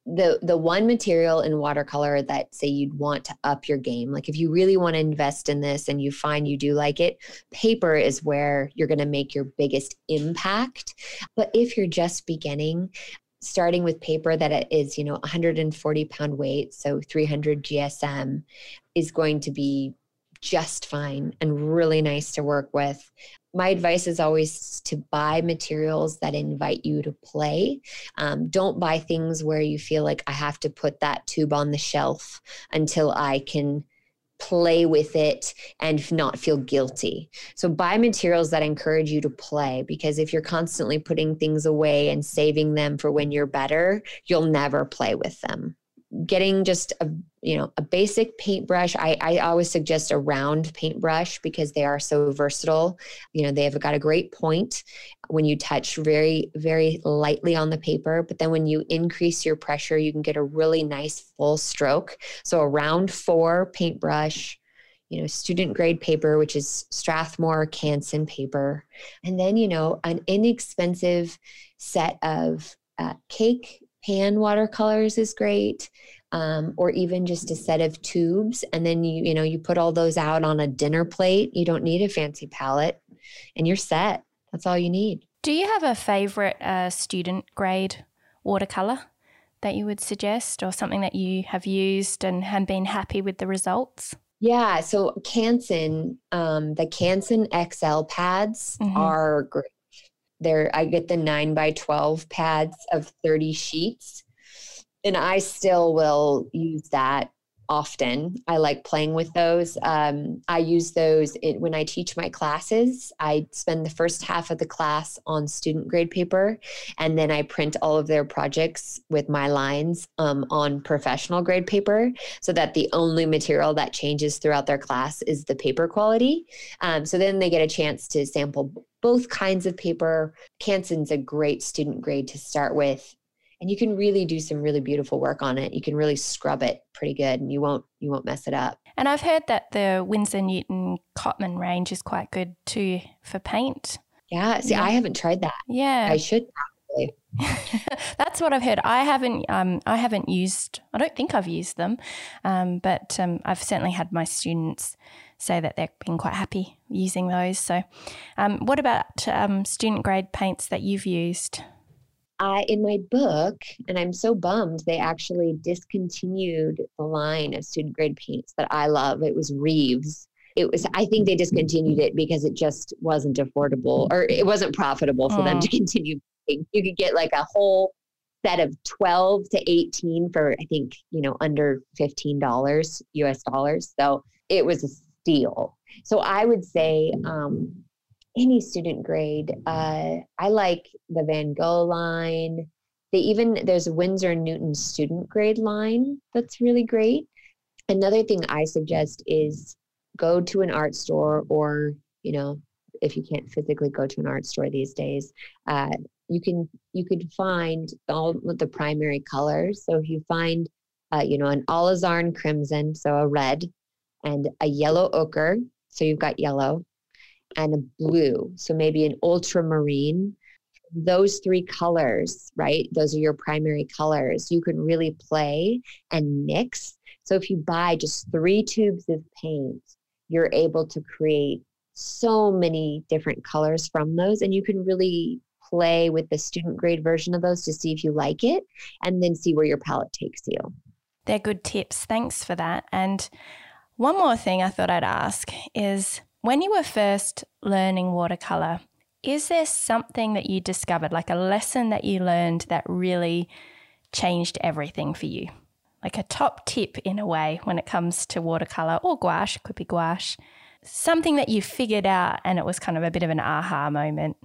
the the one material in watercolor that say you'd want to up your game like if you really want to invest in this and you find you do like it paper is where you're going to make your biggest impact but if you're just beginning starting with paper that is you know 140 pound weight so 300 gsm is going to be just fine and really nice to work with my advice is always to buy materials that invite you to play. Um, don't buy things where you feel like I have to put that tube on the shelf until I can play with it and not feel guilty. So buy materials that encourage you to play because if you're constantly putting things away and saving them for when you're better, you'll never play with them getting just a you know a basic paintbrush. I, I always suggest a round paintbrush because they are so versatile. You know they've got a great point when you touch very very lightly on the paper but then when you increase your pressure you can get a really nice full stroke. So a round four paintbrush you know student grade paper which is strathmore canson paper. And then you know an inexpensive set of uh, cake pan watercolors is great um, or even just a set of tubes and then you you know you put all those out on a dinner plate. You don't need a fancy palette and you're set. That's all you need. Do you have a favorite uh, student grade watercolor that you would suggest or something that you have used and have been happy with the results? Yeah so canson um, the canson xl pads mm-hmm. are great there i get the 9 by 12 pads of 30 sheets. And i still will use that often i like playing with those um, i use those in, when i teach my classes i spend the first half of the class on student grade paper and then i print all of their projects with my lines um, on professional grade paper so that the only material that changes throughout their class is the paper quality um, so then they get a chance to sample both kinds of paper. Canson's a great student grade to start with. And you can really do some really beautiful work on it. You can really scrub it pretty good and you won't you won't mess it up. And I've heard that the Winsor Newton Cotman range is quite good too for paint. Yeah. See, yeah. I haven't tried that. Yeah. I should probably. [LAUGHS] That's what I've heard. I haven't. Um, I haven't used. I don't think I've used them, um, but um, I've certainly had my students say that they've been quite happy using those. So, um, what about um, student grade paints that you've used? I, in my book, and I'm so bummed, they actually discontinued the line of student grade paints that I love. It was Reeves. It was, I think they discontinued it because it just wasn't affordable or it wasn't profitable for mm. them to [LAUGHS] continue. You could get like a whole set of 12 to 18 for, I think, you know, under $15 US dollars. So it was a steal. So I would say um, any student grade. Uh, I like the Van Gogh line. They even there's a Winsor Newton student grade line that's really great. Another thing I suggest is go to an art store or you know if you can't physically go to an art store these days, uh, you can you could find all the primary colors. So if you find uh, you know an alizarin crimson, so a red, and a yellow ochre. So you've got yellow and a blue. So maybe an ultramarine those three colors, right? Those are your primary colors. You can really play and mix. So if you buy just three tubes of paint, you're able to create so many different colors from those, and you can really play with the student grade version of those to see if you like it and then see where your palette takes you. They're good tips. Thanks for that. And one more thing I thought I'd ask is when you were first learning watercolor, is there something that you discovered, like a lesson that you learned that really changed everything for you? Like a top tip in a way when it comes to watercolor or gouache, could be gouache, something that you figured out and it was kind of a bit of an aha moment.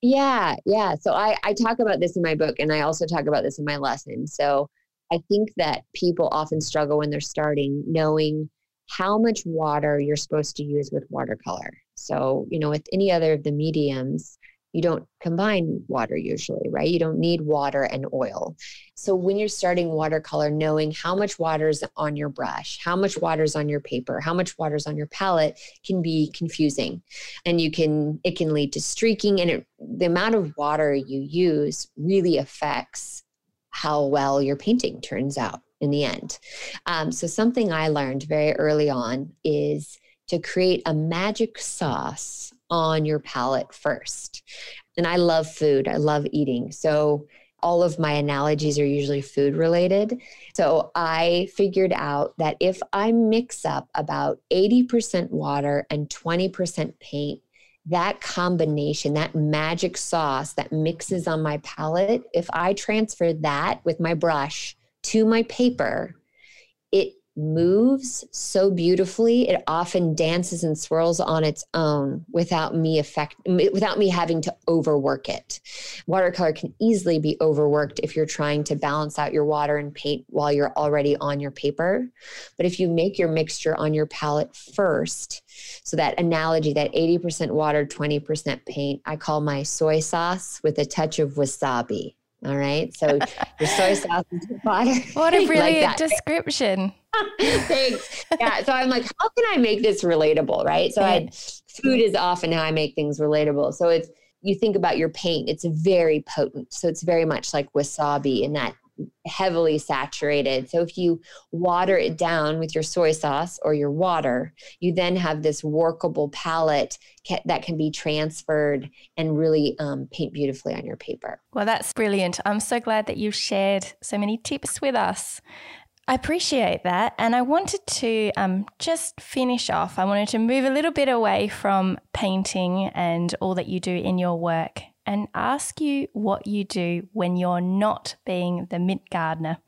Yeah, yeah. So I, I talk about this in my book and I also talk about this in my lesson. So I think that people often struggle when they're starting knowing how much water you're supposed to use with watercolor. So, you know, with any other of the mediums, you don't combine water usually, right? You don't need water and oil. So when you're starting watercolor, knowing how much water is on your brush, how much water is on your paper, how much water is on your palette can be confusing. And you can, it can lead to streaking and it, the amount of water you use really affects how well your painting turns out in the end. Um, so something I learned very early on is to create a magic sauce on your palette first. And I love food, I love eating. So all of my analogies are usually food related. So I figured out that if I mix up about 80% water and 20% paint, that combination, that magic sauce that mixes on my palette, if I transfer that with my brush to my paper, it moves so beautifully. It often dances and swirls on its own without me affect without me having to overwork it. Watercolor can easily be overworked if you're trying to balance out your water and paint while you're already on your paper. But if you make your mixture on your palette first so that analogy that 80% water 20% paint i call my soy sauce with a touch of wasabi all right. So your soy sauce and water. What a [LAUGHS] brilliant like description. [LAUGHS] Thanks. Yeah. So I'm like, how can I make this relatable? Right. So I, food is often how I make things relatable. So it's, you think about your paint, it's very potent. So it's very much like wasabi in that heavily saturated. So if you water it down with your soy sauce or your water, you then have this workable palette that can be transferred and really um, paint beautifully on your paper. Well, that's brilliant. I'm so glad that you've shared so many tips with us. I appreciate that. And I wanted to um, just finish off. I wanted to move a little bit away from painting and all that you do in your work and ask you what you do when you're not being the mint gardener.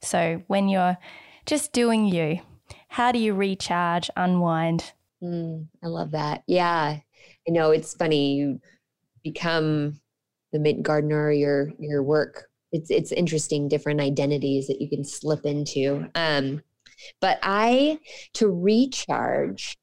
So, when you're just doing you, how do you recharge, unwind? Mm, I love that. Yeah. I know it's funny. You become the mint gardener, your your work. It's it's interesting, different identities that you can slip into. Um, but I to recharge,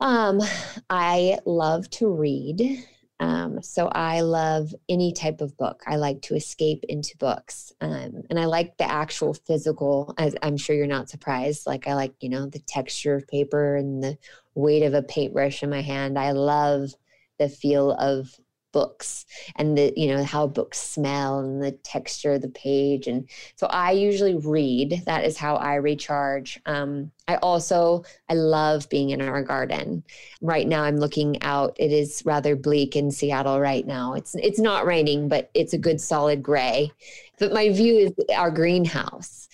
um, I love to read. Um, so I love any type of book. I like to escape into books. Um, and I like the actual physical, as I'm sure you're not surprised. Like I like, you know, the texture of paper and the weight of a paintbrush in my hand. I love the feel of books and the you know how books smell and the texture of the page. And so i usually read. That is how i recharge. Um, i also i love being in our garden. Right now i'm looking out. It is rather bleak in seattle right now. It's it's not raining but it's a good solid gray. But my view is our greenhouse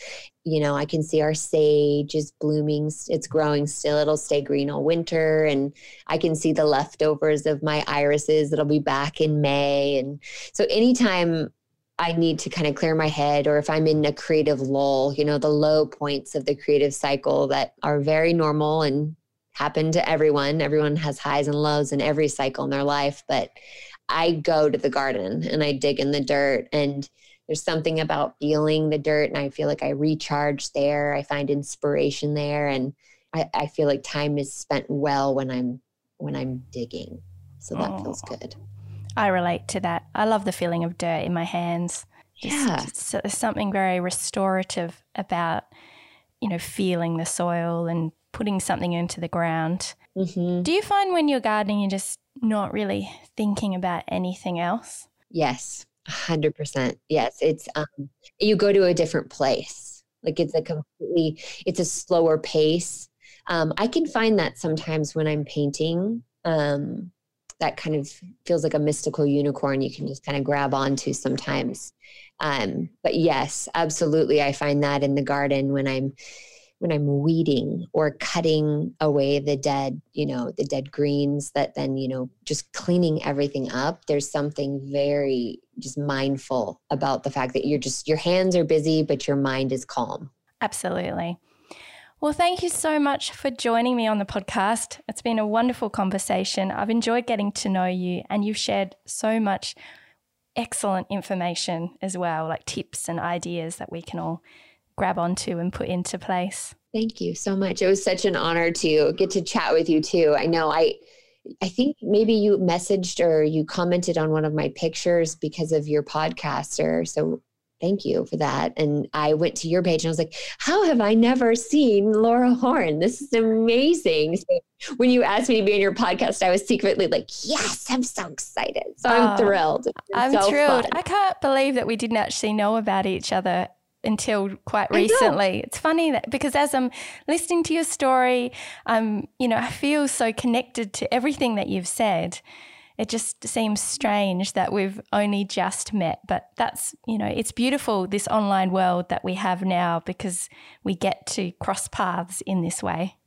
you know, I can see our sage is blooming. It's growing still. It'll stay green all winter. And I can see the leftovers of my irises that'll be back in May. And so anytime I need to kind of clear my head, or if I'm in a creative lull, you know, the low points of the creative cycle that are very normal and happen to everyone. Everyone has highs and lows in every cycle in their life. But I go to the garden and I dig in the dirt and there's something about feeling the dirt and I feel like I recharge there. I find inspiration there and I, I feel like time is spent well when I'm when I'm digging. So that oh, feels good. I relate to that. I love the feeling of dirt in my hands. Yeah. there's something very restorative about, you know, feeling the soil and putting something into the ground. Mm-hmm. Do you find when you're gardening, you're just not really thinking about anything else? Yes, 100%. Yes, it's um you go to a different place. Like it's a completely it's a slower pace. Um I can find that sometimes when I'm painting um that kind of feels like a mystical unicorn you can just kind of grab onto sometimes. Um but yes, absolutely I find that in the garden when I'm when I'm weeding or cutting away the dead, you know, the dead greens that then, you know, just cleaning everything up, there's something very just mindful about the fact that you're just, your hands are busy, but your mind is calm. Absolutely. Well, thank you so much for joining me on the podcast. It's been a wonderful conversation. I've enjoyed getting to know you, and you've shared so much excellent information as well, like tips and ideas that we can all grab onto and put into place. Thank you so much. It was such an honor to get to chat with you too. I know I I think maybe you messaged or you commented on one of my pictures because of your podcaster. So thank you for that. And I went to your page and I was like, how have I never seen Laura Horn? This is amazing. So when you asked me to be on your podcast, I was secretly like, yes, I'm so excited. So I'm oh, thrilled. I'm so thrilled. Fun. I can't believe that we didn't actually know about each other until quite recently. It's funny that because as I'm listening to your story, um, you know, I feel so connected to everything that you've said. It just seems strange that we've only just met, but that's, you know, it's beautiful this online world that we have now because we get to cross paths in this way.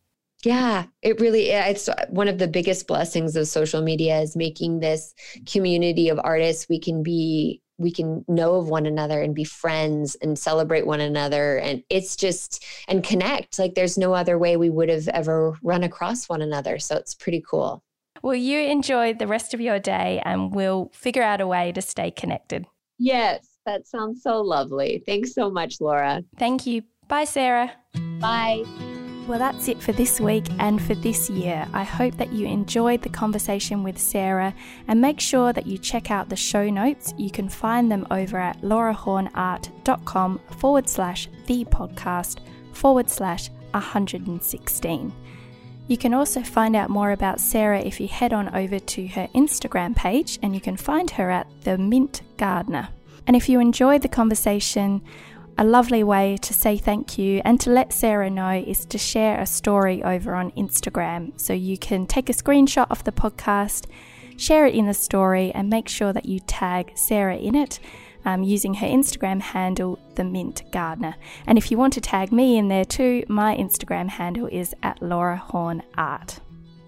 Yeah, it really it's one of the biggest blessings of social media is making this community of artists we can be we can know of one another and be friends and celebrate one another. And it's just and connect. Like there's no other way we would have ever run across one another. So it's pretty cool. Well you enjoy the rest of your day and we'll figure out a way to stay connected. Yes that sounds so lovely. Thanks so much laura. Thank you. Bye sarah. Bye well, that's it for this week and for this year. I hope that you enjoyed the conversation with Sarah and make sure that you check out the show notes. You can find them over at laurahornart.com forward slash the podcast forward slash 116. You can also find out more about Sarah if you head on over to her Instagram page and you can find her at the Mint Gardener. And if you enjoyed the conversation, a lovely way to say thank you and to let Sarah know is to share a story over on Instagram. So you can take a screenshot of the podcast, share it in the story, and make sure that you tag Sarah in it. Um, using her Instagram handle, The Mint Gardener. And if you want to tag me in there too, my Instagram handle is at Laura Horn Art.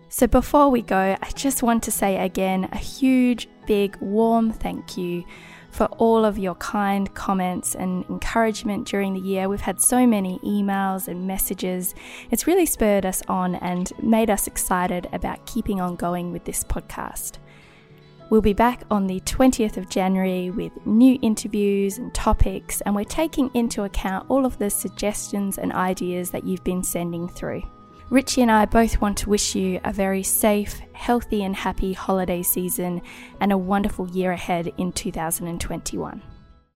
So before we go, I just want to say again a huge, big, warm thank you for all of your kind comments and encouragement during the year. We've had so many emails and messages. It's really spurred us on and made us excited about keeping on going with this podcast. We'll be back on the 20th of January with new interviews and topics, and we're taking into account all of the suggestions and ideas that you've been sending through. Richie and I both want to wish you a very safe, healthy, and happy holiday season and a wonderful year ahead in 2021.